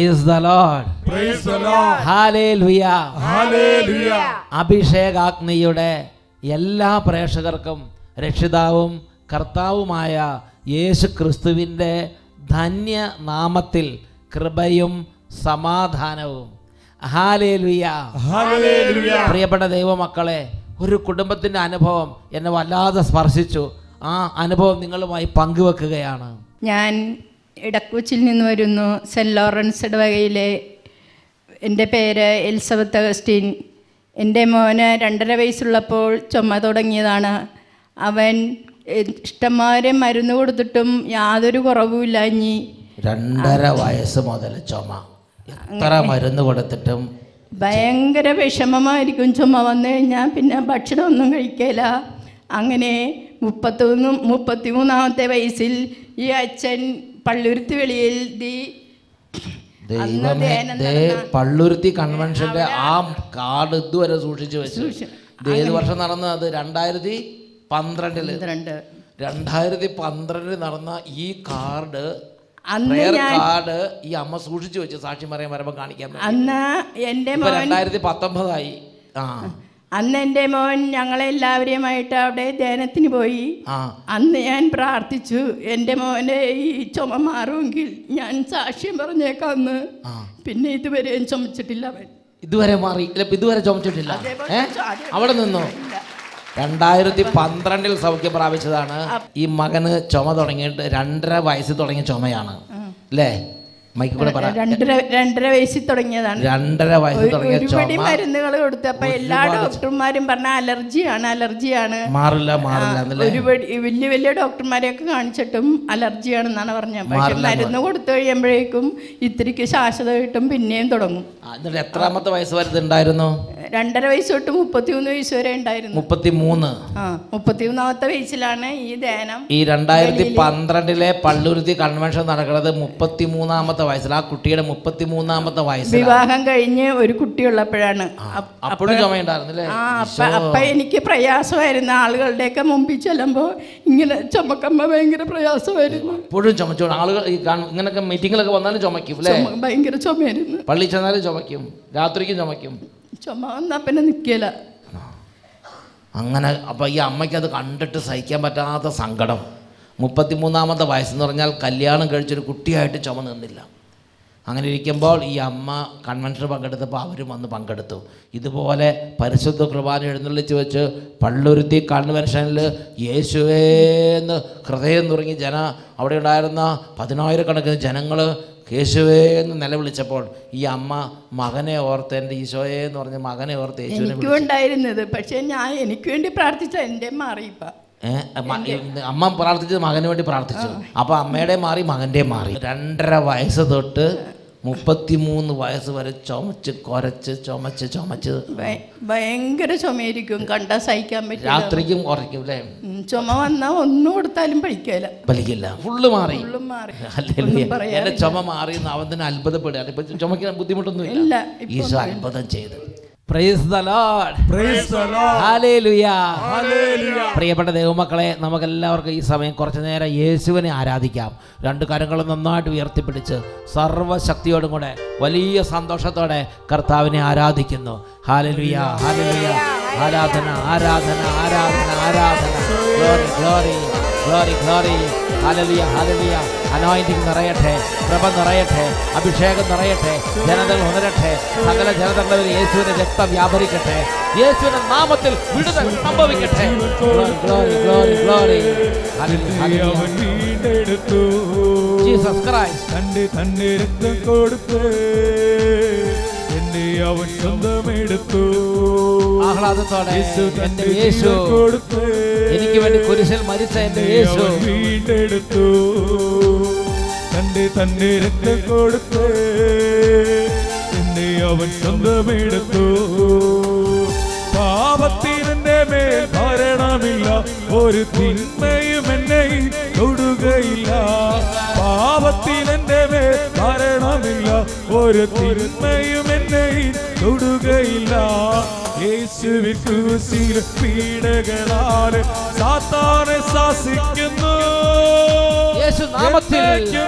Price the Lord Praise the Lord. Hallelujah Hallelujah. അഭിഷേകാഗ്നിയുടെ എല്ലാ പ്രേക്ഷകർക്കും രക്ഷിതാവും കർത്താവുമായ യേശു ക്രിസ്തുവിന്റെ ധന്യ നാമത്തിൽ കൃപയും സമാധാനവും. പ്രിയപ്പെട്ട ദൈവമക്കളെ ഒരു കുടുംബത്തിന്റെ അനുഭവം എന്നെ വല്ലാതെ സ്പർശിച്ചു. ആ അനുഭവം നിങ്ങളുമായി പങ്കുവെക്കുകയാണ്. ഞാൻ ഇടക്കൊച്ചിൽ നിന്ന് വരുന്നു. സെന്റ് ലോറൻസ് ഇടവകയിലെ എന്റെ പേര് എലിസബത്ത് അഗസ്റ്റീൻ. എന്റെ മോന് രണ്ടര വയസ്സുള്ളപ്പോൾ ചുമ തുടങ്ങിയതാണ്. അവൻ ഇഷ്ടംമാരെ മരുന്ന് കൊടുത്തിട്ടും യാതൊരു കുറവുമില്ല ഇനി രണ്ടര വയസ്സ് മുതൽ ചുമ. എത്ര മരുന്ന് കൊടുത്തിട്ടും ഭയങ്കര വിഷമമായിരിക്കും ചുമ വന്നു കഴിഞ്ഞാൽ പിന്നെ ഭക്ഷണമൊന്നും കഴിക്കില്ല അങ്ങനെ മുപ്പത്തൊന്നും മുപ്പത്തിമൂന്നാമത്തെ വയസ്സിൽ ഈ അച്ഛൻ പള്ളുരുത്തി വെളിയിൽ ദീ ദൈവമേ പള്ളുരുത്തി കൺവെൻഷന്റെ ആ കാർഡ് ഇതുവരെ സൂക്ഷിച്ചു വെച്ചു ഇത് ഏത് വർഷം നടന്നത് അത്? രണ്ടായിരത്തി പന്ത്രണ്ടിൽ. പന്ത്രണ്ട്. രണ്ടായിരത്തി പന്ത്രണ്ടിൽ നടന്ന ഈ കാർഡ് കാർഡ് ഈ അമ്മ സൂക്ഷിച്ചു വെച്ചു സാക്ഷി പറയാൻ വരുമ്പോ കാണിക്കാൻ. അന്ന് രണ്ടായിരത്തി പത്തൊമ്പതായി. ആ. അന്ന് എന്റെ മോൻ ഞങ്ങളെല്ലാവരെയുമായിട്ട് അവിടെ ധ്യാനത്തിന് പോയി. അന്ന് ഞാൻ പ്രാർത്ഥിച്ചു. എന്റെ മോനെ ഈ ചുമ മാറുമെങ്കിൽ ഞാൻ സാക്ഷ്യം പറഞ്ഞേക്കാന്ന്. പിന്നെ ഇതുവരെ ചുമച്ചിട്ടില്ല അവൻ. ഇതുവരെ മാറി. ഇതുവരെ ചുമച്ചിട്ടില്ല. അവിടെ നിന്നോ? രണ്ടായിരത്തി പന്ത്രണ്ടിൽ സൗഖ്യം പ്രാപിച്ചതാണ്. ഈ മകന് ചുമ തുടങ്ങിയിട്ട് രണ്ടര വയസ്സിൽ തുടങ്ങിയ ചുമയാണ്. അല്ലേ മൈക്ക് കൂടെ പറ. രണ്ടര രണ്ടര വയസ്സിൽ തുടങ്ങിയതാണ്. രണ്ടര വയസ്സിൽ തുടങ്ങിയ ഒരുപടി മരുന്നുകൾ കൊടുത്തു. അപ്പൊ എല്ലാ ഡോക്ടർമാരും പറഞ്ഞ അലർജിയാണ് അലർജിയാണ്. മാറില്ല മാറില്ല ഒരുപടി വലിയ വലിയ ഡോക്ടർമാരെയൊക്കെ കാണിച്ചിട്ടും അലർജിയാണെന്നാണ് പറഞ്ഞത്. പക്ഷെ മരുന്ന് കൊടുത്തു കഴിയുമ്പോഴേക്കും ഇത്തിരിക്ക് ശാശ്വതമായിട്ടും പിന്നെയും തുടങ്ങും. എന്നിട്ട് എത്രാമത്തെ വയസ്സ് വരെ ഉണ്ടായിരുന്നു? രണ്ടര വയസ്സ് തൊട്ട് മുപ്പത്തിമൂന്ന് വയസ്സ് വരെ ഉണ്ടായിരുന്നു. മുപ്പത്തി മൂന്ന് ആ മുപ്പത്തിമൂന്നാമത്തെ വയസ്സിലാണ് ഈ ധ്യാനം ഈ രണ്ടായിരത്തി പന്ത്രണ്ടിലെ പള്ളുരുത്തി കൺവെൻഷൻ നടക്കുന്നത് മുപ്പത്തി മൂന്നാമത്തെ വയസ്സിൽ. ആ കുട്ടിയുടെ മുപ്പത്തി മൂന്നാമത്തെ വയസ്സിൽ വിവാഹം കഴിഞ്ഞ് ഒരു കുട്ടിയുള്ളപ്പോഴാണ്. അപ്പ- അപ്പോഴും ചുമയുണ്ടായിരുന്നില്ലേ? അപ്പ അപ്പ എനിക്ക് പ്രയാസമായിരുന്നു. ആളുകളുടെയൊക്കെ മുമ്പിൽ ചെല്ലുമ്പോൾ ഇങ്ങനെ ചുമക്കുമ്പോൾ ഭയങ്കര പ്രയാസമായിരുന്നു. എപ്പോഴും ചുമച്ചു. ആളുകൾ ഈ കാണ്- ഇങ്ങനൊക്കെ മീറ്റിങ്ങിലൊക്കെ വന്നാലും ചുമക്കും അല്ലേ? ഭയങ്കര ചുമയായിരുന്നു. പള്ളി ചെന്നാലും ചുമക്കും രാത്രിക്കും ചുമക്കും ചുമ വന്നാ പിന്നെ നിൽക്കില്ല അങ്ങനെ അപ്പോൾ ഈ അമ്മയ്ക്ക് അത് കണ്ടിട്ട് സഹിക്കാൻ പറ്റാത്ത സങ്കടം. മുപ്പത്തിമൂന്നാമത്തെ വയസ്സെന്ന് പറഞ്ഞാൽ കല്യാണം കഴിച്ചൊരു കുട്ടിയായിട്ട് ചുമ നിന്നില്ല. അങ്ങനെ ഇരിക്കുമ്പോൾ ഈ അമ്മ കൺവെൻഷൻ പങ്കെടുത്തപ്പോൾ അവരും വന്ന് പങ്കെടുത്തു. ഇതുപോലെ പരിശുദ്ധ കുർബാന എഴുന്നള്ളിച്ച് വെച്ച് പള്ളുരുത്തി കൺവെൻഷനിൽ യേശുവേന്ന് ഹൃദയം തുടങ്ങി ജന അവിടെ ഉണ്ടായിരുന്ന പതിനായിരക്കണക്കിന് ജനങ്ങൾ യേശുവേ എന്ന് നിലവിളിച്ചപ്പോൾ ഈ അമ്മ മകനെ ഓർത്ത് എന്റെ ഈശോയെ എന്ന് പറഞ്ഞ് മകനെ ഓർത്ത് യേശുവിനെ പക്ഷേ ഉണ്ടായിരുന്നത്. പക്ഷെ ഞാൻ എനിക്ക് വേണ്ടി പ്രാർത്ഥിച്ച എന്റെ മാറിയിപ്പ. ഏ, അമ്മ പ്രാർത്ഥിച്ചത് മകന് വേണ്ടി പ്രാർത്ഥിച്ചു. അപ്പൊ അമ്മയുടെ മാറി മകന്റെ മാറി. രണ്ടര വയസ്സ് തൊട്ട് മുപ്പത്തിമൂന്ന് വയസ്സ് വരെ ചുമച്ച് കൊരച്ച് ചുമച്ച് ചുമച്ച്. ഭയങ്കര ചുമയായിരിക്കും. കണ്ടാ സഹിക്കാൻ പറ്റില്ല. രാത്രിക്കും കുറയ്ക്കും അല്ലേ? ചുമ വന്നാൽ ഒന്നും കൊടുത്താലും പഠിക്കില്ല വലിക്കില്ല ഫുള്ള് മാറി. എന്റെ ചുമ മാറി എന്ന് അവൻ തന്നെ അത്ഭുതപ്പെടുകയാണ്. ഇപ്പൊ ചുമയ്ക്കാൻ ബുദ്ധിമുട്ടൊന്നുമില്ല. ഇല്ല ഈശോ അത്ഭുതം ചെയ്തു. പ്രിയപ്പെട്ട ദൈവമക്കളെ നമുക്കെല്ലാവർക്കും ഈ സമയം കുറച്ചു നേരം യേശുവിനെ ആരാധിക്കാം. രണ്ട് കരങ്ങളും നന്നായിട്ട് ഉയർത്തിപ്പിടിച്ച് സർവശക്തിയോടും കൂടെ വലിയ സന്തോഷത്തോടെ കർത്താവിനെ ആരാധിക്കുന്നു. ഹാലലുയ ഹാലലുയ ആരാധന ആരാധന ആരാധന ആരാധന. Glory glory glory glory hallelujah hallelujah anointing നിറയട്ടെ കൃപ നിറയട്ടെ അഭിഷേകം നിറയട്ടെ ജനതകൾ ഉണരട്ടെ സകല ജനതകളിൽ യേശുവിന്റെ രക്തം വ്യാപരിക്കട്ടെ യേശുവിന്റെ നാമത്തിൽ വിടുതൽ സംഭവിക്കട്ടെ. ജീസസ് ക്രൈസ്റ്റ് തന്റെ തന്റെ രക്തം കൊടുത്ത്. എന്നെ അവൻ സ്വന്തമെടുത്തു. ആഹ്ലാദത്തോടെ യേശു എന്റെ യേശു ജീവൻ കൊടുത്ത് എനിക്ക് വേണ്ടി കുരിശിൽ മരിച്ച എന്റെ യേശു. വീണ്ടെടുത്തു. തന്റെ തന്നെ രക്തം കൊടുത്തു എന്നെ അവൻ സ്വന്തമെടുത്തു. പാപത്തിനെന്റെ മേൽ ഭരണമില്ല ഒരു തിന്മയും എന്നെ തൊടുകയില്ല. പാപത്തിനെന്റെ മേൽ മരണമില്ല. ഒരു തിന്മയും എന്നെ തൊടുകയില്ല. യേശുവിൻ ക്രൂശിൽ പീഡകളാൽ സാത്താനെ ശാസിക്കുന്നു.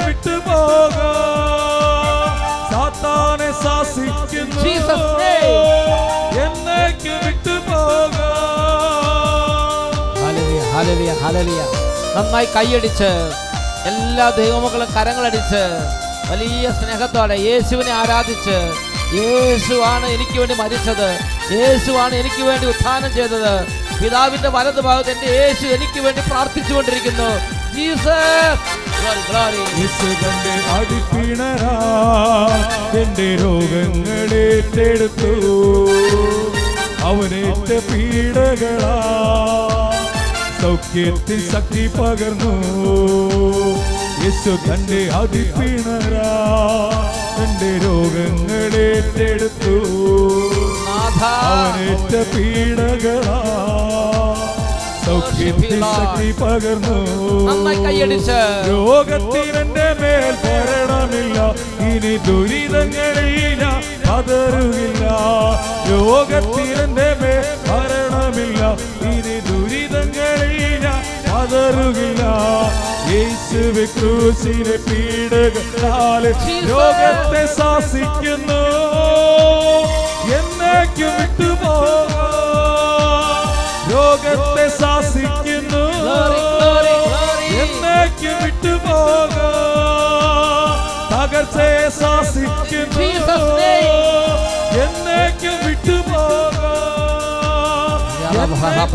വിട്ടുപോക. സാത്താനെ ശാസിക്കുന്നു. എന്നേക്ക് വിട്ടുപോകാം. Hallelujah, hallelujah. നന്നായി കൈയടിച്ച് എല്ലാ ദൈവമക്കളും കരങ്ങളടിച്ച് വലിയ സ്നേഹത്തോടെ യേശുവിനെ ആരാധിച്ച് യേശുവാണ് എനിക്ക് വേണ്ടി മരിച്ചത് യേശുവാണ് എനിക്ക് വേണ്ടി ഉത്ഥാനം ചെയ്തത് പിതാവിന്റെ വലത് ഭാഗത്ത് എന്റെ യേശു എനിക്ക് വേണ്ടി പ്രാർത്ഥിച്ചുകൊണ്ടിരിക്കുന്നു. അടിപ്പിണരാ എന്റെ രോഗങ്ങളേറ്റെടുത്തു അവനേറ്റ പീഡകളാ സൗഖ്യത്തിൽ ശക്തി പകർന്നു. യേശു തന്റെ അതിപ്പിണരാ രോഗങ്ങളെ രോഗങ്ങളേറ്റെടുത്തു നാഥ അവനേറ്റ പീഡകളാ സൗഖ്യത്തിൽ ശക്തി പകർന്നു. കൈയടിച്ച്. രോഗത്തിനെന്റെ മേൽ ഭരണമില്ല ഇനി ദുരിതങ്ങളില്ല പതറുകില്ല രോഗത്തിനെ മേൽ ഭരണമില്ല ഇനി ദുരിതങ്ങളില്ല പതറുകില്ല യേശുവെ ക്രൂശിലെ പീഡകളാൽ ലോകത്തെ ശാസിക്കുന്നു. എന്നേക്കും വിട്ടുപോ ലോകത്തെ ശാസിക്കുന്നു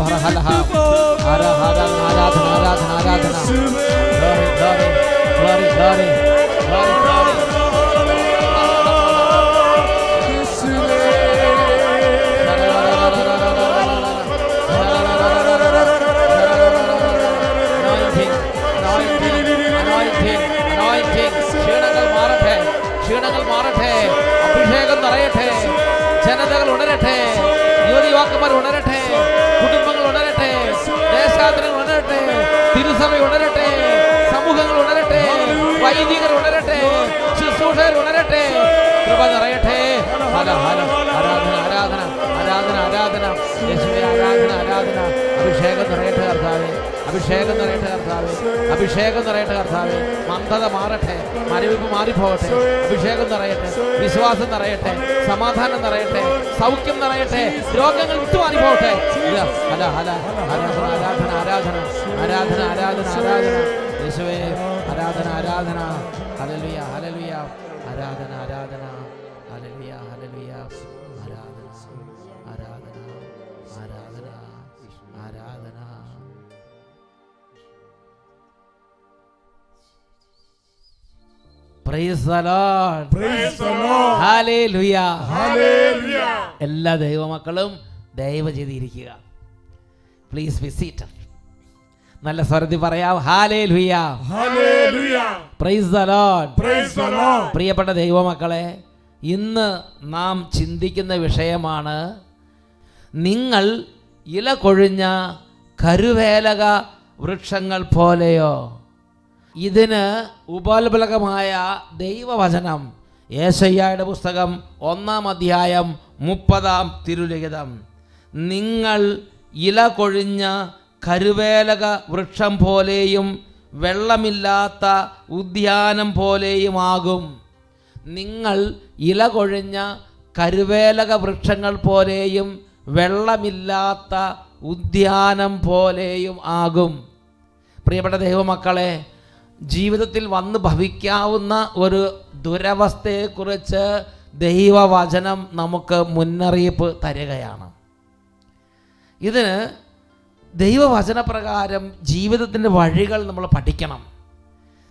ആരാധന ആരാധന ആരാധന ആരാധന ആരാധന glory, glory. Anointing, anointing, anointing, anointing. ക്ഷീണങ്ങൾ മാറട്ടെ ക്ഷീണങ്ങൾ മാറട്ടെ അഭിഷേകം നിറയട്ടെ ജനതകൾ ഉണരട്ടെ തിരുസഭ ഉണരട്ടെ. സമൂഹങ്ങൾ ഉണരട്ടെ. വൈദികർ ഉണരട്ടെ. ശുശ്രൂഷകർ ഉണരട്ടെ. കൃപ നിറയട്ടെ. ഹല ഹല ആരാധന ആരാധന ആരാധന ആരാധന. ആരാധന ആരാധന. അഭിഷേകം നിറയട്ടെ കർത്താവേ. അഭിഷേകം നിറയട്ടെ കർത്താവേ. അഭിഷേകം നിറയട്ടെ കർത്താവേ. മന്ദത മാറട്ടെ. മരവിപ്പ് മാറിപ്പോകട്ടെ. അഭിഷേകം നിറയട്ടെ. വിശ്വാസം നിറയട്ടെ. സമാധാനം നിറയട്ടെ. സൗഖ്യം നിറയട്ടെ. രോഗങ്ങൾ വിട്ടുമാറിപ്പോകട്ടെ. ഹല ഹല ആരാധന ആരാധന. ആരാധന ആരാധന ആരാധന. യേശുവേ ആരാധന ആരാധന. ഹലലുയ ഹലലുയ ആരാധന ആരാധന. ഹലലുയ ഹലലുയ ആരാധന ആരാധന ആരാധന ആരാധന. എല്ലാ ദൈവമക്കളും ദയവ് ചെയ്തിരിക്കുക. പ്ലീസ് വിസിറ്റ് നല്ല സ്വരത്തിൽ പറയാം. ഹാലേ ലുയ പ്രൈസ് പ്രിയപ്പെട്ട ദൈവമക്കളെ ഇന്ന് നാം ചിന്തിക്കുന്ന വിഷയമാണ് നിങ്ങൾ ഇല കൊഴിഞ്ഞ കരുവേലക വൃക്ഷങ്ങൾ പോലെയോ? ഇതിന് ഉപോത്ബലകമായ ദൈവവചനം ഏശയ്യായുടെ പുസ്തകം ഒന്നാം അധ്യായം മുപ്പതാം തിരുലിഖിതം. നിങ്ങൾ ഇല കൊഴിഞ്ഞ കരുവേലക വൃക്ഷം പോലെയും വെള്ളമില്ലാത്ത ഉദ്യാനം പോലെയുമാകും. നിങ്ങൾ ഇല കൊഴിഞ്ഞ കരുവേലക വൃക്ഷങ്ങൾ പോലെയും വെള്ളമില്ലാത്ത ഉദ്യാനം പോലെയും ആകും. പ്രിയപ്പെട്ട ദൈവമക്കളെ ജീവിതത്തിൽ വന്ന് ഭവിക്കാവുന്ന ഒരു ദുരവസ്ഥയെക്കുറിച്ച് ദൈവവചനം നമുക്ക് മുന്നറിയിപ്പ് തരികയാണ്. ഇതിന് ദൈവവചനപ്രകാരം ജീവിതത്തിന്റെ വഴികൾ നമ്മൾ പഠിക്കണം.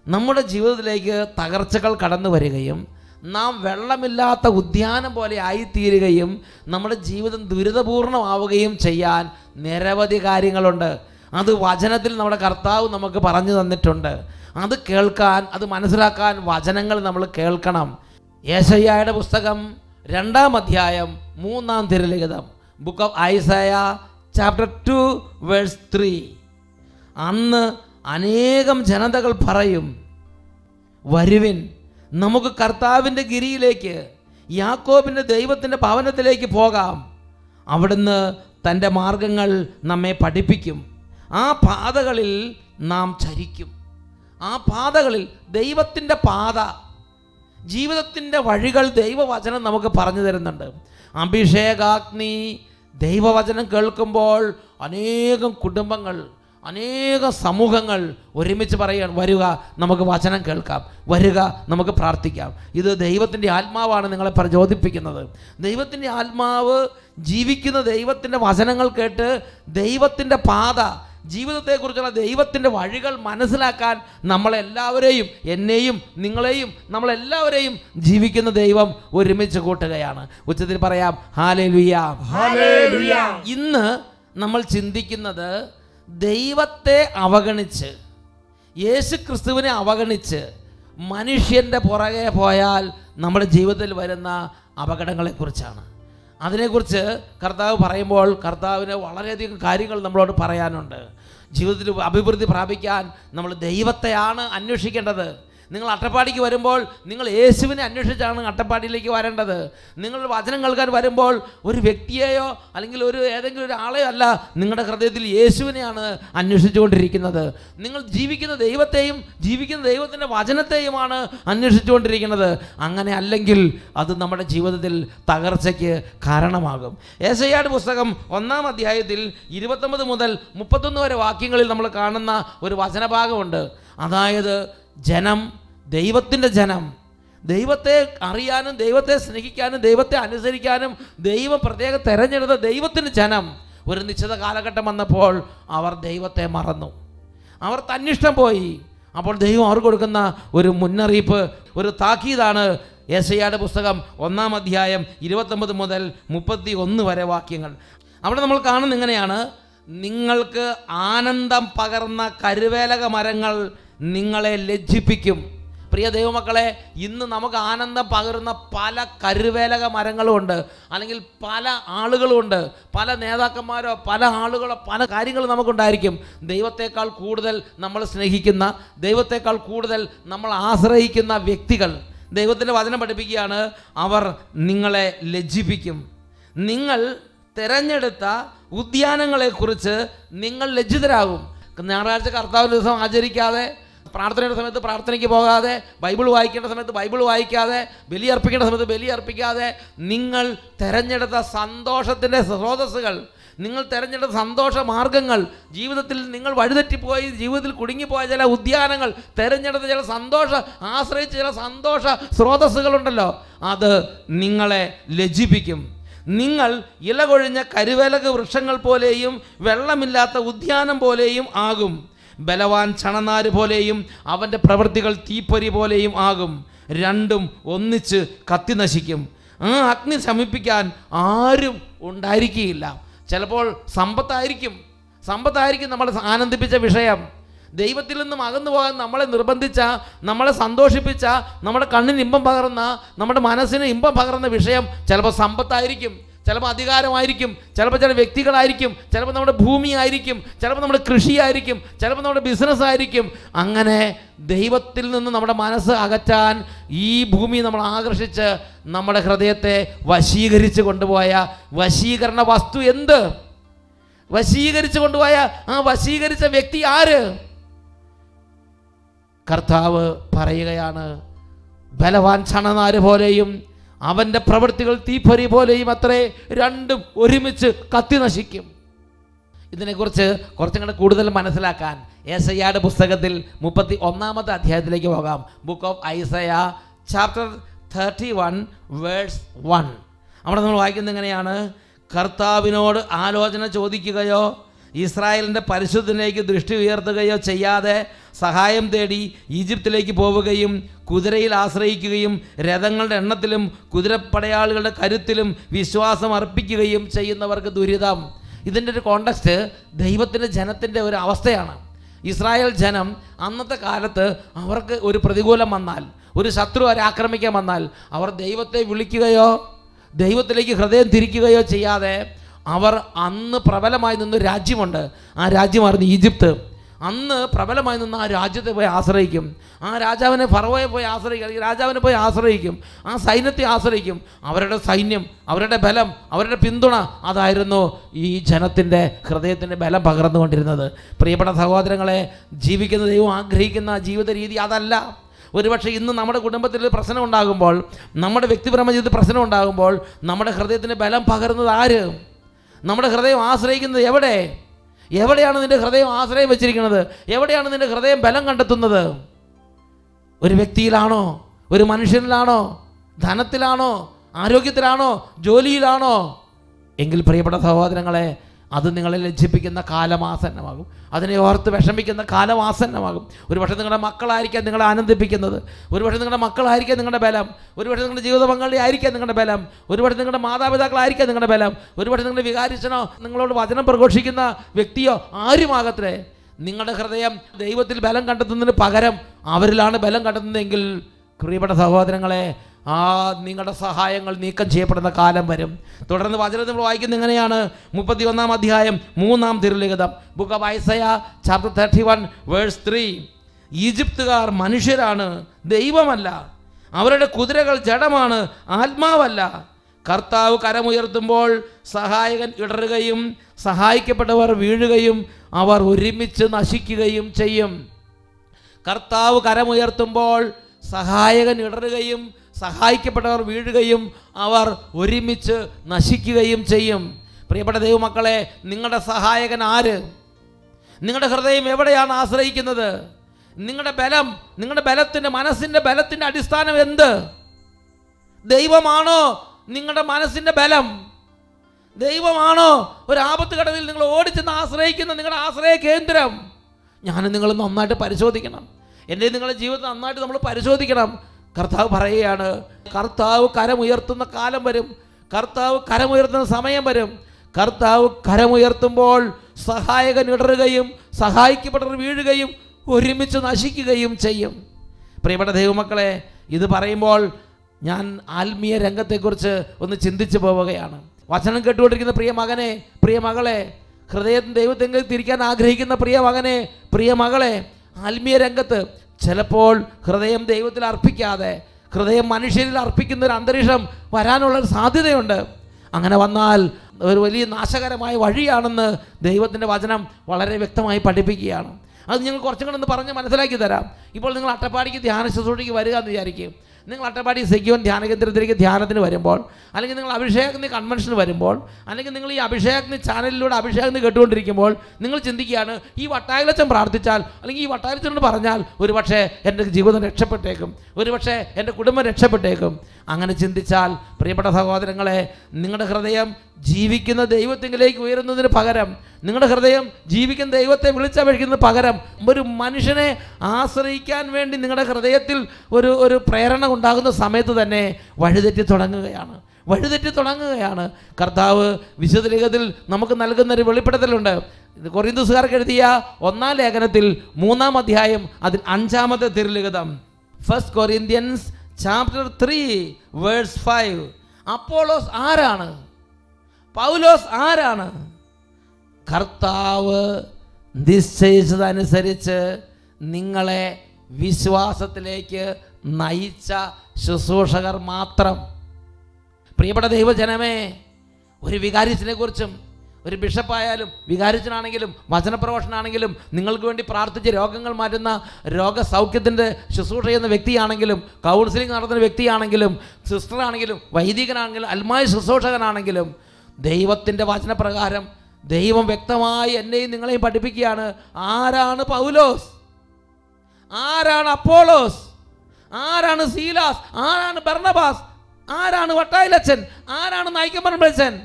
നമ്മുടെ ജീവിതത്തിലേക്ക് തകർച്ചകൾ കടന്നു വരികയും നാം വെള്ളമില്ലാത്ത ഉദ്യാനം പോലെ ആയിത്തീരുകയും നമ്മുടെ ജീവിതം ദുരിതപൂർണമാവുകയും ചെയ്യാൻ നിരവധി കാര്യങ്ങളുണ്ട്. അത് വചനത്തിൽ നമ്മുടെ കർത്താവ് നമുക്ക് പറഞ്ഞു തന്നിട്ടുണ്ട്. അത് കേൾക്കാൻ അത് മനസ്സിലാക്കാൻ വചനങ്ങൾ നമ്മൾ കേൾക്കണം. യേശയ്യായുടെ പുസ്തകം രണ്ടാം അധ്യായം മൂന്നാം തിരലിഖിതം book of Isaiah chapter two verse three അന്ന് അനേകം ജനതകൾ പറയും വരുവിൻ നമുക്ക് കർത്താവിന്റെ ഗിരിയിലേക്ക് യാക്കോബിന്റെ ദൈവത്തിന്റെ ഭവനത്തിലേക്ക് പോകാം. അവിടുന്ന് തന്റെ മാർഗങ്ങൾ നമ്മെ പഠിപ്പിക്കും. ആ പാതകളിൽ നാം ചരിക്കും. ആ പാതകളിൽ ദൈവത്തിന്റെ പാത ജീവിതത്തിന്റെ വഴികൾ ദൈവവചനം നമുക്ക് പറഞ്ഞു തരുന്നുണ്ട്. അഭിഷേകാഗ്നി ദൈവവചനം കേൾക്കുമ്പോൾ അനേകം കുടുംബങ്ങൾ അനേക സമൂഹങ്ങൾ ഒരുമിച്ച് പറയുകയാണ് വരിക നമുക്ക് വചനം കേൾക്കാം. വരിക നമുക്ക് പ്രാർത്ഥിക്കാം. ഇത് ദൈവത്തിന്റെ ആത്മാവാണ് നിങ്ങളെ പ്രചോദിപ്പിക്കുന്നത്. ദൈവത്തിന്റെ ആത്മാവ് ജീവിക്കുന്ന ദൈവത്തിന്റെ വചനങ്ങൾ കേട്ട് ദൈവത്തിന്റെ പാത ജീവിതത്തെക്കുറിച്ചുള്ള ദൈവത്തിന്റെ വഴികൾ മനസ്സിലാക്കാൻ നമ്മളെല്ലാവരെയും എന്നെയും നിങ്ങളെയും നമ്മളെല്ലാവരെയും ജീവിക്കുന്ന ദൈവം ഒരുമിച്ച് കൂട്ടുകയാണ്. ഉച്ചത്തിൽ പറയാം ഹാലേ ഇന്ന് നമ്മൾ ചിന്തിക്കുന്നത് ദൈവത്തെ അവഗണിച്ച് യേശു ക്രിസ്തുവിനെ അവഗണിച്ച് മനുഷ്യന്റെ പുറകെ പോയാൽ നമ്മുടെ ജീവിതത്തിൽ വരുന്ന അപകടങ്ങളെക്കുറിച്ചാണ്. അതിനെക്കുറിച്ച് കർത്താവ് പറയുമ്പോൾ കർത്താവിന് വളരെയധികം കാര്യങ്ങൾ നമ്മളോട് പറയാനുണ്ട്. ജീവിതത്തിൽ അഭിവൃദ്ധി പ്രാപിക്കാൻ നമ്മൾ ദൈവത്തെയാണ് അന്വേഷിക്കേണ്ടത്. നിങ്ങൾ അട്ടപ്പാടിക്ക് വരുമ്പോൾ നിങ്ങൾ യേശുവിനെ അന്വേഷിച്ചാണ് അട്ടപ്പാടിയിലേക്ക് വരേണ്ടത്. നിങ്ങൾ വചനം കേൾക്കാൻ വരുമ്പോൾ ഒരു വ്യക്തിയെയോ അല്ലെങ്കിൽ ഒരു ഏതെങ്കിലും ഒരു ആളെയോ അല്ല നിങ്ങളുടെ ഹൃദയത്തിൽ യേശുവിനെയാണ് അന്വേഷിച്ചുകൊണ്ടിരിക്കുന്നത്. നിങ്ങൾ ജീവിക്കുന്ന ദൈവത്തെയും ജീവിക്കുന്ന ദൈവത്തിന്റെ വചനത്തെയുമാണ് അന്വേഷിച്ചുകൊണ്ടിരിക്കുന്നത്. അങ്ങനെ അല്ലെങ്കിൽ അത് നമ്മുടെ ജീവിതത്തിൽ തകർച്ചയ്ക്ക് കാരണമാകും. ഏസയ്യാട് പുസ്തകം ഒന്നാം അധ്യായത്തിൽ ഇരുപത്തൊമ്പത് മുതൽ മുപ്പത്തൊന്ന് വരെ വാക്യങ്ങളിൽ നമ്മൾ കാണുന്ന ഒരു വചനഭാഗമുണ്ട്. അതായത് ജനം ദൈവത്തിന്റെ ജനം. ദൈവത്തെ അറിയാനും ദൈവത്തെ സ്നേഹിക്കാനും ദൈവത്തെ അനുസരിക്കാനും ദൈവം പ്രത്യേകം തെരഞ്ഞെടുത്ത ദൈവത്തിന്റെ ജനം. ഒരു നിശ്ചിത കാലഘട്ടം വന്നപ്പോൾ അവർ ദൈവത്തെ മറന്നു. അവർ തന്നിഷ്ടം പോയി. അപ്പോൾ ദൈവം അവർ കൊടുക്കുന്ന ഒരു മുന്നറിയിപ്പ് ഒരു താക്കീതാണ് യേശയ്യയുടെ പുസ്തകം ഒന്നാം അധ്യായം ഇരുപത്തൊമ്പത് മുതൽ മുപ്പത്തി ഒന്ന് വരെ വാക്യങ്ങൾ. അവിടെ നമ്മൾ കാണുന്ന ഇങ്ങനെയാണ്. നിങ്ങൾക്ക് ആനന്ദം പകർന്ന കരുവേലക മരങ്ങൾ നിങ്ങളെ ലജ്ജിപ്പിക്കും. പ്രിയ ദൈവമക്കളെ ഇന്ന് നമുക്ക് ആനന്ദം പകരുന്ന പല കരുവേലക മരങ്ങളുമുണ്ട്. അല്ലെങ്കിൽ പല ആളുകളുമുണ്ട്. പല നേതാക്കന്മാരോ പല ആളുകളോ പല കാര്യങ്ങളും നമുക്കുണ്ടായിരിക്കും. ദൈവത്തെക്കാൾ കൂടുതൽ നമ്മൾ സ്നേഹിക്കുന്ന ദൈവത്തെക്കാൾ കൂടുതൽ നമ്മൾ ആശ്രയിക്കുന്ന വ്യക്തികൾ ദൈവത്തിന്റെ വചനം പഠിപ്പിക്കുകയാണ്. അവർ നിങ്ങളെ ലജ്ജിപ്പിക്കും. നിങ്ങൾ തിരഞ്ഞെടുത്ത ഉദ്യാനങ്ങളെക്കുറിച്ച് നിങ്ങൾ ലജ്ജിതരാകും. ഞായറാഴ്ച കർത്താവിന്റെ ദിവസം ആചരിക്കാതെ പ്രാർത്ഥനയുടെ സമയത്ത് പ്രാർത്ഥനയ്ക്ക് പോകാതെ ബൈബിൾ വായിക്കേണ്ട സമയത്ത് ബൈബിൾ വായിക്കാതെ ബലി അർപ്പിക്കേണ്ട സമയത്ത് ബലി അർപ്പിക്കാതെ നിങ്ങൾ തിരഞ്ഞെടുത്ത സന്തോഷത്തിന്റെ സ്രോതസ്സുകൾ നിങ്ങൾ തിരഞ്ഞെടുത്ത സന്തോഷ മാർഗങ്ങൾ ജീവിതത്തിൽ നിങ്ങൾ വഴിതെറ്റിപ്പോയി ജീവിതത്തിൽ കുടുങ്ങിപ്പോയ ചില ഉദ്യാനങ്ങൾ തിരഞ്ഞെടുത്ത ചില സന്തോഷ ആശ്രയിച്ച ചില സന്തോഷ സ്രോതസ്സുകളുണ്ടല്ലോ അത് നിങ്ങളെ ലജിപ്പിക്കും നിങ്ങൾ ഇലകൊഴിഞ്ഞ കരുവേലക വൃക്ഷങ്ങൾ പോലെയും വെള്ളമില്ലാത്ത ഉദ്യാനം പോലെയും ആകും. ബലവാൻ ചണനാര് പോലെയും അവന്റെ പ്രവൃത്തികൾ തീപ്പൊരി പോലെയും ആകും. രണ്ടും ഒന്നിച്ച് കത്തി നശിക്കും. ആ അഗ്നി ശമിപ്പിക്കാൻ ആരും ഉണ്ടായിരിക്കുകയില്ല. ചിലപ്പോൾ സമ്പത്തായിരിക്കും. സമ്പത്തായിരിക്കും നമ്മളെ ആനന്ദിപ്പിച്ച വിഷയം. ദൈവത്തിൽ നിന്നും അകന്നു പോകാൻ നമ്മളെ നിർബന്ധിച്ച നമ്മളെ സന്തോഷിപ്പിച്ച നമ്മുടെ കണ്ണിന് ഇമ്പം പകർന്ന നമ്മുടെ മനസ്സിന് ഇമ്പം പകർന്ന വിഷയം ചിലപ്പോൾ സമ്പത്തായിരിക്കും. ചിലപ്പോൾ അധികാരമായിരിക്കും ചിലപ്പോൾ ചില വ്യക്തികളായിരിക്കും ചിലപ്പോൾ നമ്മുടെ ഭൂമി ആയിരിക്കും ചിലപ്പോൾ നമ്മുടെ കൃഷിയായിരിക്കും ചിലപ്പോൾ നമ്മുടെ ബിസിനസ് ആയിരിക്കും. അങ്ങനെ ദൈവത്തിൽ നിന്ന് നമ്മുടെ മനസ്സ് അകറ്റാൻ ഈ ഭൂമി നമ്മൾ ആകർഷിച്ച് നമ്മുടെ ഹൃദയത്തെ വശീകരിച്ച് കൊണ്ടുപോയ വശീകരണ വസ്തു എന്ത്? വശീകരിച്ച് കൊണ്ടുപോയ ആ വശീകരിച്ച വ്യക്തി ആര്? കർത്താവ് പറയുകയാണ് ബലവാൻ ചണനാര് പോലെയും അവന്റെ പ്രവൃത്തികൾ തീപ്പൊരി പോലെയും അത്രേ രണ്ടും ഒരുമിച്ച് കത്തി നശിക്കും. ഇതിനെക്കുറിച്ച് കുറച്ചും കൂടെ കൂടുതൽ മനസ്സിലാക്കാൻ ഏസയ്യായുടെ പുസ്തകത്തിൽ മുപ്പത്തി ഒന്നാമത്തെ അധ്യായത്തിലേക്ക് പോകാം. Book of Isaiah chapter thirty one verse one അവിടെ നമ്മൾ വായിക്കുന്നത് എങ്ങനെയാണ്? കർത്താവിനോട് ആലോചന ചോദിക്കുകയോ ഇസ്രായേലിന്റെ പരിശുദ്ധനിലേക്ക് ദൃഷ്ടി ഉയർത്തുകയോ ചെയ്യാതെ സഹായം തേടി ഈജിപ്തിലേക്ക് പോവുകയും കുതിരയിൽ ആശ്രയിക്കുകയും രഥങ്ങളുടെ എണ്ണത്തിലും കുതിരപ്പടയാളികളുടെ കരുത്തിലും വിശ്വാസം അർപ്പിക്കുകയും ചെയ്യുന്നവർക്ക് ദുരിതം. ഇതിന്റെ ഒരു കോണ്ടക്സ്റ്റ് ദൈവത്തിന്റെ ജനത്തിന്റെ ഒരു അവസ്ഥയാണ്. ഇസ്രായേൽ ജനം അന്നത്തെ കാലത്ത് അവർക്ക് ഒരു പ്രതികൂലം വന്നാൽ ഒരു ശത്രു അവരെ ആക്രമിക്കാൻ വന്നാൽ അവർ ദൈവത്തെ വിളിക്കുകയോ ദൈവത്തിലേക്ക് ഹൃദയം തിരിക്കുകയോ ചെയ്യാതെ അവർ അന്ന് പ്രബലമായി നിന്ന രാജ്യമുണ്ട്. ആ രാജ്യമായിരുന്നു ഈജിപ്ത്. അന്ന് പ്രബലമായി നിന്ന് ആ രാജ്യത്തെ പോയി ആശ്രയിക്കും. ആ രാജാവിനെ ഫറവയെ പോയി ആശ്രയിക്കും. അല്ലെങ്കിൽ രാജാവിനെ പോയി ആശ്രയിക്കും. ആ സൈന്യത്തെ ആശ്രയിക്കും. അവരുടെ സൈന്യം അവരുടെ ബലം അവരുടെ പിന്തുണ അതായിരുന്നു ഈ ജനത്തിന്റെ ഹൃദയത്തിന്റെ ബലം പകർന്നുകൊണ്ടിരുന്നത്. പ്രിയപ്പെട്ട സഹോദരങ്ങളെ ജീവിക്കുന്ന ദൈവം ആഗ്രഹിക്കുന്ന ജീവിത രീതി അതല്ല. ഒരുപക്ഷെ ഇന്ന് നമ്മുടെ കുടുംബത്തിൽ പ്രശ്നം ഉണ്ടാകുമ്പോൾ നമ്മുടെ വ്യക്തിപരമായ ജീവിതത്തിൽ പ്രശ്നം ഉണ്ടാകുമ്പോൾ നമ്മുടെ ഹൃദയത്തിന്റെ ബലം പകരുന്നത് ആര്? നമ്മുടെ ഹൃദയം ആശ്രയിക്കുന്നത് എവിടെ? എവിടെയാണ് നിന്റെ ഹൃദയം ആശ്രയം വെച്ചിരിക്കുന്നത്? എവിടെയാണ് നിന്റെ ഹൃദയം ബലം കണ്ടെത്തുന്നത്? ഒരു വ്യക്തിയിലാണോ? ഒരു മനുഷ്യനിലാണോ? ധനത്തിലാണോ? ആരോഗ്യത്തിലാണോ? ജോലിയിലാണോ? എങ്കിൽ പ്രിയപ്പെട്ട സഹോദരങ്ങളെ അത് നിങ്ങളെ ലജ്ജിപ്പിക്കുന്ന കാലമാസന്നമാകും. അതിനെ ഓർത്ത് വിഷമിക്കുന്ന കാലമാസന്നമാകും. ഒരുപക്ഷെ നിങ്ങളുടെ മക്കളായിരിക്കാം നിങ്ങളെ ആനന്ദിപ്പിക്കുന്നത്. ഒരുപക്ഷെ നിങ്ങളുടെ മക്കളായിരിക്കാം നിങ്ങളുടെ ബലം. ഒരുപക്ഷെ നിങ്ങളുടെ ജീവിത പങ്കാളി ആയിരിക്കാം നിങ്ങളുടെ ബലം. ഒരുപക്ഷെ നിങ്ങളുടെ മാതാപിതാക്കളായിരിക്കാം നിങ്ങളുടെ ബലം. ഒരുപക്ഷെ നിങ്ങളുടെ വികാരിച്ചനോ നിങ്ങളോട് വചനം പ്രഘോഷിക്കുന്ന വ്യക്തിയോ ആരുമാകട്ടെ നിങ്ങളുടെ ഹൃദയം ദൈവത്തിൽ ബലം കണ്ടെത്തുന്നതിന് പകരം അവരിലാണ് ബലം കണ്ടെത്തുന്നതെങ്കിൽ പ്രിയപ്പെട്ട സഹോദരങ്ങളെ ആ നിങ്ങളുടെ സഹായങ്ങൾ നീക്കം ചെയ്യപ്പെടുന്ന കാലം വരും. തുടർന്ന് വചനം നമ്മൾ വായിക്കുന്നത് എങ്ങനെയാണ്? മുപ്പത്തി ഒന്നാം അധ്യായം മൂന്നാം തിരുലിഖിതം. Book of Isaiah chapter thirty one verse three ഈജിപ്തുകാർ മനുഷ്യരാണ് ദൈവമല്ല. അവരുടെ കുതിരകൾ ജഡമാണ് ആത്മാവല്ല. കർത്താവ് കരമുയർത്തുമ്പോൾ സഹായകൻ ഇടറുകയും സഹായിക്കപ്പെട്ടവർ വീഴുകയും അവർ ഒരുമിച്ച് നശിക്കുകയും ചെയ്യും. കർത്താവ് കരമുയർത്തുമ്പോൾ സഹായകൻ ഇടറുകയും സഹായിക്കപ്പെട്ടവർ വീഴുകയും അവർ ഒരുമിച്ച് നശിക്കുകയും ചെയ്യും. പ്രിയപ്പെട്ട ദൈവമക്കളെ നിങ്ങളുടെ സഹായകൻ ആര്? നിങ്ങളുടെ ഹൃദയം എവിടെയാണ് ആശ്രയിക്കുന്നത്? നിങ്ങളുടെ ബലം നിങ്ങളുടെ ബലത്തിന്റെ മനസ്സിന്റെ ബലത്തിന്റെ അടിസ്ഥാനം എന്ത്? ദൈവമാണോ നിങ്ങളുടെ മനസ്സിന്റെ ബലം? ദൈവമാണോ ഒരു ആപത്ത് ഘടകത്തിൽ നിങ്ങൾ ഓടിച്ചെന്ന് ആശ്രയിക്കുന്ന നിങ്ങളുടെ ആശ്രയ കേന്ദ്രം? ഞാൻ നിങ്ങൾ നന്നായിട്ട് പരിശോധിക്കണം. എന്റെ നിങ്ങളുടെ ജീവിതം നന്നായിട്ട് നമ്മൾ പരിശോധിക്കണം. കർത്താവ് പറയുകയാണ് കർത്താവ് കരമുയർത്തുന്ന കാലം വരും. കർത്താവ് കരമുയർത്തുന്ന സമയം വരും. കർത്താവ് കരമുയർത്തുമ്പോൾ സഹായകൻ ഇടറുകയും സഹായിക്കപ്പെട്ടവർ വീഴുകയും ഒരുമിച്ച് നശിക്കുകയും ചെയ്യും. പ്രിയപ്പെട്ട ദൈവമക്കളെ ഇത് പറയുമ്പോൾ ഞാൻ ആത്മീയ രംഗത്തെക്കുറിച്ച് ഒന്ന് ചിന്തിച്ചു പോവുകയാണ്. വചനം കേട്ടുകൊണ്ടിരിക്കുന്ന പ്രിയ മകനെ പ്രിയ മകളെ ഹൃദയത്തിന് ദൈവത്തെങ്കിൽ തിരിക്കാൻ ആഗ്രഹിക്കുന്ന പ്രിയ മകനെ പ്രിയ മകളെ ആത്മീയ രംഗത്ത് ചിലപ്പോൾ ഹൃദയം ദൈവത്തിൽ അർപ്പിക്കാതെ ഹൃദയം മനുഷ്യരിൽ അർപ്പിക്കുന്ന ഒരു അന്തരീക്ഷം വരാനുള്ള സാധ്യതയുണ്ട്. അങ്ങനെ വന്നാൽ ഒരു വലിയ നാശകരമായ വഴിയാണെന്ന് ദൈവത്തിന്റെ വചനം വളരെ വ്യക്തമായി പഠിപ്പിക്കുകയാണ്. അത് ഞങ്ങൾ കുറച്ചും കൂടെ ഒന്ന് പറഞ്ഞ് മനസ്സിലാക്കി തരാം. ഇപ്പോൾ നിങ്ങൾ അട്ടപ്പാടിക്ക് ധ്യാന ശുശ്രൂഷയ്ക്ക് വരിക എന്ന് വിചാരിക്കും. നിങ്ങൾ അട്ടപ്പാടി സെക്യൂൻ ധ്യാന കേന്ദ്രത്തിലേക്ക് ധ്യാനത്തിന് വരുമ്പോൾ അല്ലെങ്കിൽ നിങ്ങൾ അഭിഷേകത്തിന് കൺവെൻഷന് വരുമ്പോൾ അല്ലെങ്കിൽ നിങ്ങൾ ഈ അഭിഷേകത്തിന് ചാനലിലൂടെ അഭിഷേകത്തിന് കേട്ടുകൊണ്ടിരിക്കുമ്പോൾ നിങ്ങൾ ചിന്തിക്കുകയാണ് ഈ വട്ടായലച്ചൻ പ്രാർത്ഥിച്ചാൽ അല്ലെങ്കിൽ ഈ വട്ടായിലച്ചനോട് പറഞ്ഞാൽ ഒരു പക്ഷേ എന്റെ ജീവിതം രക്ഷപ്പെട്ടേക്കും ഒരു പക്ഷേ എന്റെ കുടുംബം രക്ഷപ്പെട്ടേക്കും. അങ്ങനെ ചിന്തിച്ചാൽ പ്രിയപ്പെട്ട സഹോദരങ്ങളെ നിങ്ങളുടെ ഹൃദയം ജീവിക്കുന്ന ദൈവത്തിങ്കിലേക്ക് ഉയരുന്നതിന് പകരം നിങ്ങളുടെ ഹൃദയം ജീവിക്കുന്ന ദൈവത്തെ വിളിച്ചപേക്ഷിക്കുന്നതിന് പകരം ഒരു മനുഷ്യനെ ആശ്രയിക്കാൻ വേണ്ടി നിങ്ങളുടെ ഹൃദയത്തിൽ ഒരു ഒരു പ്രേരണ ഉണ്ടാകുന്ന സമയത്ത് തന്നെ വഴിതെറ്റി തുടങ്ങുകയാണ്. വഴിതെറ്റി തുടങ്ങുകയാണ്. കർത്താവ് വിശുദ്ധ ലേഖത്തിൽ നമുക്ക് നൽകുന്നൊരു വെളിപ്പെടുത്തലുണ്ട്. ഇത് കൊറിയന്തുസുകാർക്ക് എഴുതിയ ഒന്നാം ലേഖനത്തിൽ മൂന്നാം അധ്യായം അതിൽ അഞ്ചാമത്തെ തിരുലിഖിതം. First Corinthians chapter three verse five Apollos ആരാണ്? പൗലോസ് ആരാണ്? കർത്താവ് നിശ്ചയിച്ചതനുസരിച്ച് നിങ്ങളെ വിശ്വാസത്തിലേക്ക് നയിച്ച ശുശ്രൂഷകർ മാത്രം. പ്രിയപ്പെട്ട ദൈവജനമേ ഒരു വികാരിച്ചിനെ കുറിച്ചും ഒരു ബിഷപ്പായാലും വികാരിച്ചനാണെങ്കിലും വചനപ്രഭാഷണാണെങ്കിലും നിങ്ങൾക്ക് വേണ്ടി പ്രാർത്ഥിച്ച് രോഗങ്ങൾ മാറ്റുന്ന രോഗസൗഖ്യത്തിന്റെ ശുശ്രൂഷ ചെയ്യുന്ന വ്യക്തിയാണെങ്കിലും കൗൺസിലിംഗ് നടത്തുന്ന വ്യക്തിയാണെങ്കിലും സിസ്റ്ററാണെങ്കിലും വൈദികനാണെങ്കിലും അൽമായ ശുശ്രൂഷകനാണെങ്കിലും ദൈവത്തിന്റെ വചനപ്രകാരം ദൈവം വ്യക്തമായി എന്നെയും നിങ്ങളെയും പഠിപ്പിക്കുകയാണ്. ആരാണ് പൗലോസ്? ആരാണ് അപ്പോളോസ്? ആരാണ് സീലാസ്? ആരാണ് ബർണബാസ്? ആരാണ് വട്ടായിലച്ചൻ? ആരാണ് നായിക്കമ്പറമ്പച്ചൻ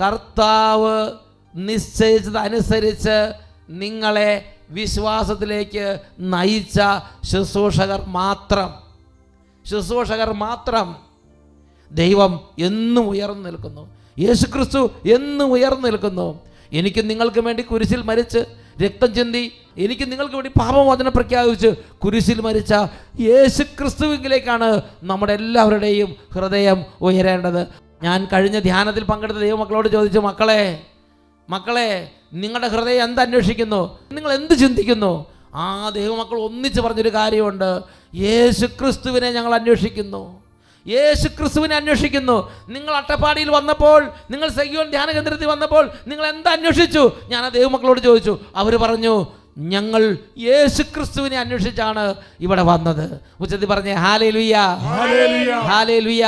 കർത്താവ് നിശ്ചയിച്ചതനുസരിച്ച് നിങ്ങളെ വിശ്വാസത്തിലേക്ക് നയിച്ച ശുശ്രൂഷകർ മാത്രം. ശുശ്രൂഷകർ മാത്രം. ദൈവം എന്നും ഉയർന്നു നിൽക്കുന്നു. യേശുക്രിസ്തു എന്നും ഉയർന്നു നിൽക്കുന്നു. എനിക്ക് നിങ്ങൾക്കും വേണ്ടി കുരിശിൽ മരിച്ച് രക്തം ചിന്തി എനിക്ക് നിങ്ങൾക്ക് വേണ്ടി പാപമോചനം പ്രഖ്യാപിച്ച് കുരിശിൽ മരിച്ച യേശു ക്രിസ്തുവിലേക്കാണ് നമ്മുടെ എല്ലാവരുടെയും ഹൃദയം ഉയരേണ്ടത്. ഞാൻ കഴിഞ്ഞ ധ്യാനത്തിൽ പങ്കെടുത്ത ദൈവമക്കളോട് ചോദിച്ചു മക്കളെ മക്കളെ നിങ്ങളുടെ ഹൃദയം എന്ത് അന്വേഷിക്കുന്നു? നിങ്ങൾ എന്ത് ചിന്തിക്കുന്നു? ആ ദൈവമക്കൾ ഒന്നിച്ച് പറഞ്ഞൊരു കാര്യമുണ്ട്. യേശു ക്രിസ്തുവിനെ ഞങ്ങൾ അന്വേഷിക്കുന്നു. യേശു ക്രിസ്തുവിനെ അന്വേഷിക്കുന്നു. നിങ്ങൾ അട്ടപ്പാടിയിൽ വന്നപ്പോൾ നിങ്ങൾ സഹ്യോൻ ധ്യാന കേന്ദ്രത്തിൽ വന്നപ്പോൾ നിങ്ങൾ എന്താ അന്വേഷിച്ചു? ഞാൻ ആ ദൈവമക്കളോട് ചോദിച്ചു. അവർ പറഞ്ഞു ഞങ്ങൾ യേശു ക്രിസ്തുവിനെ അന്വേഷിച്ചാണ് ഇവിടെ വന്നത്. ഉച്ചത്തിൽ പറഞ്ഞേ ഹാലേ ലുയ്യ. ഹാലേ ലുയ്യ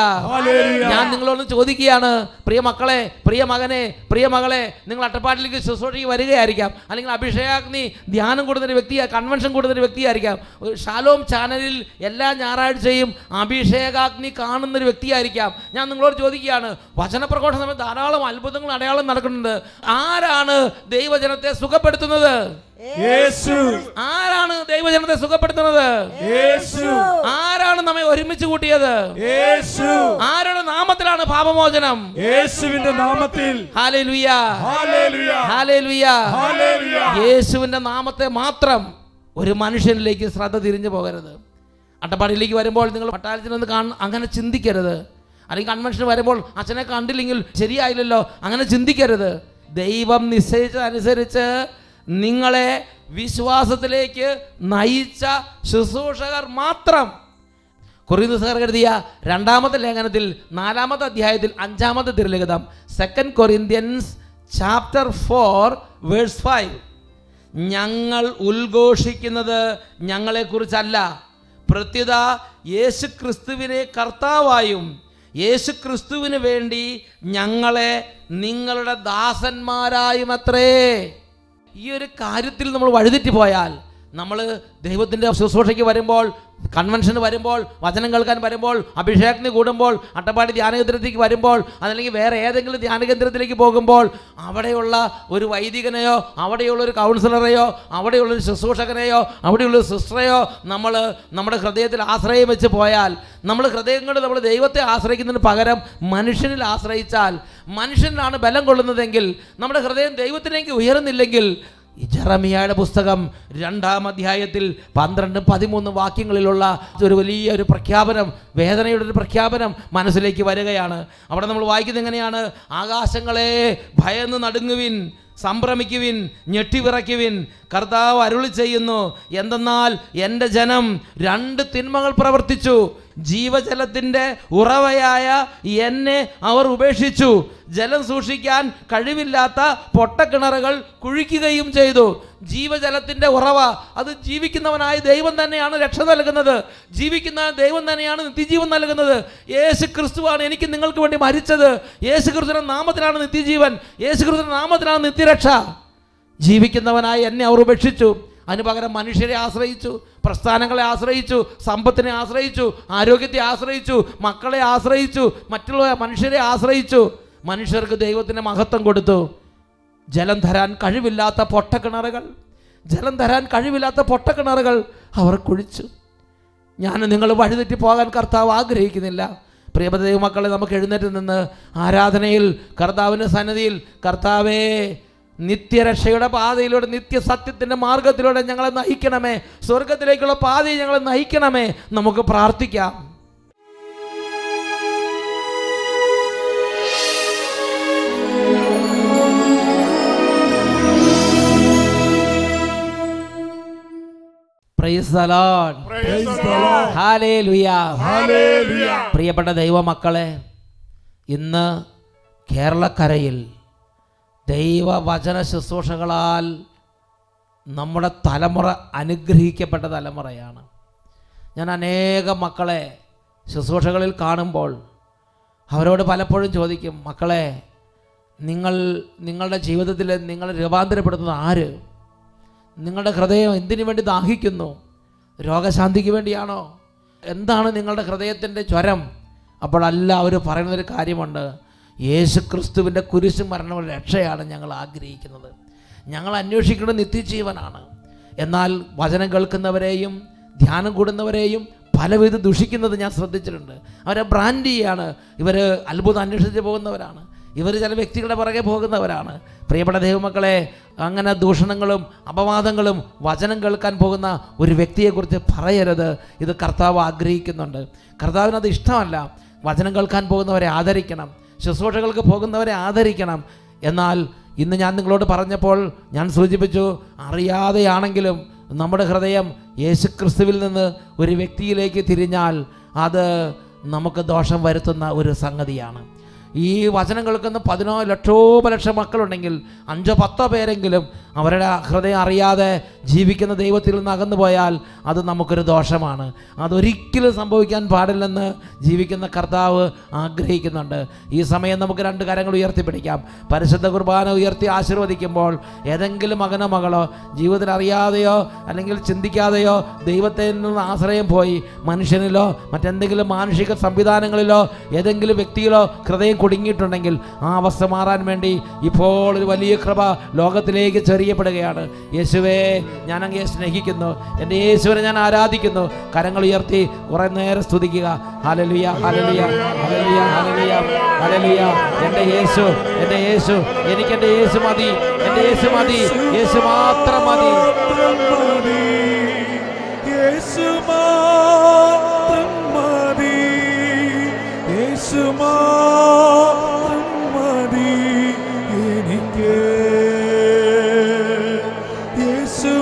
ഞാൻ നിങ്ങളോട് ചോദിക്കുകയാണ് പ്രിയ മക്കളെ പ്രിയ മകനെ പ്രിയ മകളെ നിങ്ങൾ അട്ടപ്പാട്ടിലേക്ക് ശുശ്രൂഷയ്ക്ക് വരികയായിരിക്കാം. അല്ലെങ്കിൽ അഭിഷേകാഗ്നി ധ്യാനം കൂടുന്നൊരു വ്യക്തിയാ കൺവെൻഷൻ കൂടുന്നൊരു വ്യക്തിയായിരിക്കാം. ഷാലോം ചാനലിൽ എല്ലാ ഞായറാഴ്ചയും അഭിഷേകാഗ്നി കാണുന്നൊരു വ്യക്തിയായിരിക്കാം. ഞാൻ നിങ്ങളോട് ചോദിക്കുകയാണ് വചനപ്രഘോഷ സമയത്ത് ധാരാളം അത്ഭുതങ്ങൾ അടയാളം നടക്കുന്നുണ്ട്. ആരാണ് ദൈവജനത്തെ സുഖപ്പെടുത്തുന്നത്? യേശു. ആരാണ് ദൈവജനത്തെ സുഖപ്പെടുത്തുന്നത്? യേശു. ആരാണ് നമ്മെ ഒരുമിച്ച് കൂട്ടിയത്? യേശു. ആരുടെ നാമത്തിലാണ് പാപമോചനം? യേശുവിന്റെ നാമത്തിൽ. ഹാലേലുയ. ഹാലേലുയ. യേശുവിന്റെ നാമത്തെ മാത്രം ഒരു മനുഷ്യനിലേക്ക് ശ്രദ്ധ തിരിഞ്ഞു പോകരുത്. അട്ടപ്പാടിയിലേക്ക് വരുമ്പോൾ നിങ്ങൾ പട്ടാളത്തിൽ ഒന്ന് കാണ അങ്ങനെ ചിന്തിക്കരുത്. അല്ലെങ്കിൽ കൺവെൻഷൻ വരുമ്പോൾ അച്ഛനെ കണ്ടില്ലെങ്കിൽ ശരിയായില്ലല്ലോ അങ്ങനെ ചിന്തിക്കരുത്. ദൈവം നിശ്ചയിച്ചതനുസരിച്ച് നിങ്ങളെ വിശ്വാസത്തിലേക്ക് നയിച്ച ശുശ്രൂഷകർ മാത്രം. കൊറിയന്തുകാർ എഴുതിയ രണ്ടാമത്തെ ലേഖനത്തിൽ നാലാമത്തെ അധ്യായത്തിൽ അഞ്ചാമത്തെ തിരുലിഖിതം second Corinthians chapter four verse five ഞങ്ങൾ ഉദ്ഘോഷിക്കുന്നത് ഞങ്ങളെക്കുറിച്ചല്ല. പ്രത്യുത യേശു ക്രിസ്തുവിനെ കർത്താവായും യേശു ക്രിസ്തുവിന് വേണ്ടി ഞങ്ങളെ നിങ്ങളുടെ ദാസന്മാരായും അത്രേ ഈ ഒരു കാര്യത്തിൽ നമ്മൾ വഴുതെറ്റി പോയാൽ നമ്മൾ ദൈവത്തിന്റെ ശുശ്രൂഷയ്ക്ക് വരുമ്പോൾ കൺവെൻഷന് വരുമ്പോൾ വചനം കേൾക്കാൻ വരുമ്പോൾ അഭിഷേകത്തിന് കൂടുമ്പോൾ അട്ടപ്പാടി ധ്യാനകേന്ദ്രത്തിലേക്ക് വരുമ്പോൾ അതല്ലെങ്കിൽ വേറെ ഏതെങ്കിലും ധ്യാനകേന്ദ്രത്തിലേക്ക് പോകുമ്പോൾ അവിടെയുള്ള ഒരു വൈദികനെയോ അവിടെയുള്ള ഒരു കൗൺസിലറെയോ അവിടെയുള്ള ഒരു ശുശ്രൂഷകനെയോ അവിടെയുള്ള ഒരു സിസ്റ്ററെയോ നമ്മൾ നമ്മുടെ ഹൃദയത്തിൽ ആശ്രയം വെച്ച് പോയാൽ നമ്മൾ ഹൃദയം കൊണ്ട് നമ്മൾ ദൈവത്തെ ആശ്രയിക്കുന്നതിന് പകരം മനുഷ്യനിൽ ആശ്രയിച്ചാൽ മനുഷ്യനിലാണ് ബലം കൊള്ളുന്നതെങ്കിൽ നമ്മുടെ ഹൃദയം ദൈവത്തിലേക്ക് ഉയരുന്നില്ലെങ്കിൽ ഈ ജറമിയായുടെ പുസ്തകം രണ്ടാം അധ്യായത്തിൽ പന്ത്രണ്ട് പതിമൂന്ന് വാക്യങ്ങളിലുള്ള ഒരു വലിയ ഒരു പ്രഖ്യാപനം വേദനയുടെ ഒരു പ്രഖ്യാപനം മനസ്സിലേക്ക് വരികയാണ്. അവിടെ നമ്മൾ വായിക്കുന്നത് എങ്ങനെയാണ്? ആകാശങ്ങളെ ഭയന്ന് നടുങ്ങുവിൻ സംഭ്രമിക്കുവിൻ ഞെട്ടിവിറയ്ക്കുവിൻ കർത്താവ് അരുളി ചെയ്യുന്നു എന്തെന്നാൽ എന്റെ ജനം രണ്ട് തിന്മകൾ പ്രവർത്തിച്ചു. ജീവജലത്തിന്റെ ഉറവയായ എന്നെ അവർ ഉപേക്ഷിച്ചു. ജലം സൂക്ഷിക്കാൻ കഴിവില്ലാത്ത പൊട്ടക്കിണറുകൾ കുഴിക്കുകയും ചെയ്തു. ജീവജലത്തിന്റെ ഉറവ അത് ജീവിക്കുന്നവനായ ദൈവം തന്നെയാണ് രക്ഷ നൽകുന്നത്. ജീവിക്കുന്ന ദൈവം തന്നെയാണ് നിത്യജീവൻ നൽകുന്നത്. യേശു ക്രിസ്തുവാണ് എനിക്ക് നിങ്ങൾക്ക് വേണ്ടി മരിച്ചത്. യേശു ക്രിസ്തുവിന്റെ നാമത്തിലാണ് നിത്യജീവൻ. യേശു ക്രിസ്തുവിന്റെ നാമത്തിലാണ് നിത്യരക്ഷ. ജീവിക്കുന്നവനായി എന്നെ അവർ ഉപേക്ഷിച്ചു. അതിന് പകരം മനുഷ്യരെ ആശ്രയിച്ചു പ്രസ്ഥാനങ്ങളെ ആശ്രയിച്ചു സമ്പത്തിനെ ആശ്രയിച്ചു ആരോഗ്യത്തെ ആശ്രയിച്ചു മക്കളെ ആശ്രയിച്ചു മറ്റുള്ള മനുഷ്യരെ ആശ്രയിച്ചു. മനുഷ്യർക്ക് ദൈവത്തിന്റെ മഹത്വം കൊടുത്തു. ജലം തരാൻ കഴിവില്ലാത്ത പൊട്ടക്കിണറുകൾ ജലം തരാൻ കഴിവില്ലാത്ത പൊട്ടക്കിണറുകൾ അവർ കുഴിച്ചു. ഞാൻ നിങ്ങൾ വഴിതെറ്റി പോകാൻ കർത്താവ് ആഗ്രഹിക്കുന്നില്ല. പ്രിയപ്പെട്ട ദൈവമക്കളെ നമുക്ക് എഴുന്നേറ്റ് നിന്ന് ആരാധനയിൽ കർത്താവിന്റെ സന്നിധിയിൽ കർത്താവേ നിത്യരക്ഷയുടെ പാതയിലൂടെ നിത്യസത്യത്തിന്റെ മാർഗത്തിലൂടെ ഞങ്ങളെ നയിക്കണമേ. സ്വർഗത്തിലേക്കുള്ള പാതയിൽ ഞങ്ങളെ നയിക്കണമേ. നമുക്ക് പ്രാർത്ഥിക്കാം. പ്രിയപ്പെട്ട ദൈവമക്കളെ ഇന്ന് കേരളക്കരയിൽ ദൈവവചന ശുശ്രൂഷകളാൽ നമ്മുടെ തലമുറ അനുഗ്രഹിക്കപ്പെട്ട തലമുറയാണ്. ഞാൻ അനേക മക്കളെ ശുശ്രൂഷകളിൽ കാണുമ്പോൾ അവരോട് പലപ്പോഴും ചോദിക്കും മക്കളെ നിങ്ങൾ നിങ്ങളുടെ ജീവിതത്തിൽ നിങ്ങൾ രൂപാന്തരപ്പെടുന്നത് ആര്? നിങ്ങളുടെ ഹൃദയം എന്തിനു വേണ്ടി ദാഹിക്കുന്നു? രോഗശാന്തിക്ക് വേണ്ടിയാണോ? എന്താണ് നിങ്ങളുടെ ഹൃദയത്തിന്റെ ജ്വരം? അപ്പോഴല്ല അവർ പറയുന്നൊരു കാര്യമുണ്ട്. യേശു ക്രിസ്തുവിന്റെ കുരിശും മരണവും രക്ഷയാണ് ഞങ്ങൾ ആഗ്രഹിക്കുന്നത്. ഞങ്ങൾ അന്വേഷിക്കുന്നത് നിത്യജീവനാണ്. എന്നാൽ വചനം കേൾക്കുന്നവരെയും ധ്യാനം കൂടുന്നവരെയും പലവിധ ദുഷിക്കുന്നത് ഞാൻ ശ്രദ്ധിച്ചിട്ടുണ്ട്. അവരെ ബ്രാൻഡ് ചെയ്യാണ്. ഇവർ അത്ഭുതം അന്വേഷിച്ച് പോകുന്നവരാണ്. ഇവർ ചില വ്യക്തികളുടെ പുറകെ പോകുന്നവരാണ്. പ്രിയപ്പെട്ട ദൈവമക്കളെ അങ്ങനെ ദൂഷണങ്ങളും അപവാദങ്ങളും വചനം കേൾക്കാൻ പോകുന്ന ഒരു വ്യക്തിയെക്കുറിച്ച് പറയരുത്. ഇത് കർത്താവ് ആഗ്രഹിക്കുന്നുണ്ട്. കർത്താവിനത് ഇഷ്ടമല്ല. വചനം കേൾക്കാൻ പോകുന്നവരെ ആദരിക്കണം. ശുശ്രൂഷകൾക്ക് പോകുന്നവരെ ആദരിക്കണം. എന്നാൽ ഇന്ന് ഞാൻ നിങ്ങളോട് പറഞ്ഞപ്പോൾ ഞാൻ സൂചിപ്പിച്ചു അറിയാതെയാണെങ്കിലും നമ്മുടെ ഹൃദയം യേശുക്രിസ്തുവിൽ നിന്ന് ഒരു വ്യക്തിയിലേക്ക് തിരിഞ്ഞാൽ അത് നമുക്ക് ദോഷം വരുത്തുന്ന ഒരു സംഗതിയാണ്. ഈ വചനം കേൾക്കുന്ന പതിനോ ലക്ഷോപലക്ഷം മക്കളുണ്ടെങ്കിൽ അഞ്ചോ പത്തോ പേരെങ്കിലും അവരുടെ ഹൃദയം അറിയാതെ ജീവിക്കുന്ന ദൈവത്തിൽ നിന്ന് അകന്നു പോയാൽ അത് നമുക്കൊരു ദോഷമാണ്. അതൊരിക്കലും സംഭവിക്കാൻ പാടില്ലെന്ന് ജീവിക്കുന്ന കർത്താവ് ആഗ്രഹിക്കുന്നുണ്ട്. ഈ സമയം നമുക്ക് രണ്ട് കരങ്ങൾ ഉയർത്തിപ്പിടിക്കാം. പരിശുദ്ധ കുർബാന ഉയർത്തി ആശീർവദിക്കുമ്പോൾ ഏതെങ്കിലും മകനോ മകളോ ജീവിതത്തിൽ അറിയാതെയോ അല്ലെങ്കിൽ ചിന്തിക്കാതെയോ ദൈവത്തിൽ നിന്ന് ആശ്രയം പോയി മനുഷ്യനിലോ മറ്റെന്തെങ്കിലും മാനുഷിക സംവിധാനങ്ങളിലോ ഏതെങ്കിലും വ്യക്തിയിലോ ഹൃദയം കുടുങ്ങിയിട്ടുണ്ടെങ്കിൽ ആ അവസ്ഥ മാറാൻ വേണ്ടി ഇപ്പോൾ ഒരു വലിയ കൃപ ലോകത്തിലേക്ക് ചെറിയപ്പെടുകയാണ്. യേശുവേ ഞാൻ അങ്ങയെ സ്നേഹിക്കുന്നു. എന്റെ യേശുവിനെ ഞാൻ ആരാധിക്കുന്നു. കരങ്ങൾ ഉയർത്തി കുറെ നേരം സ്തുതിക്കുക. ഹലലുയ ഹലലുയ ഹലലുയ ഹലലുയ ഹലലുയ എന്റെ യേശു എന്റെ യേശു എനിക്ക് എന്റെ യേശു മതി എന്റെ യേശു മതി യേശു മാത്രം മതി. എനിക്ക് യേശു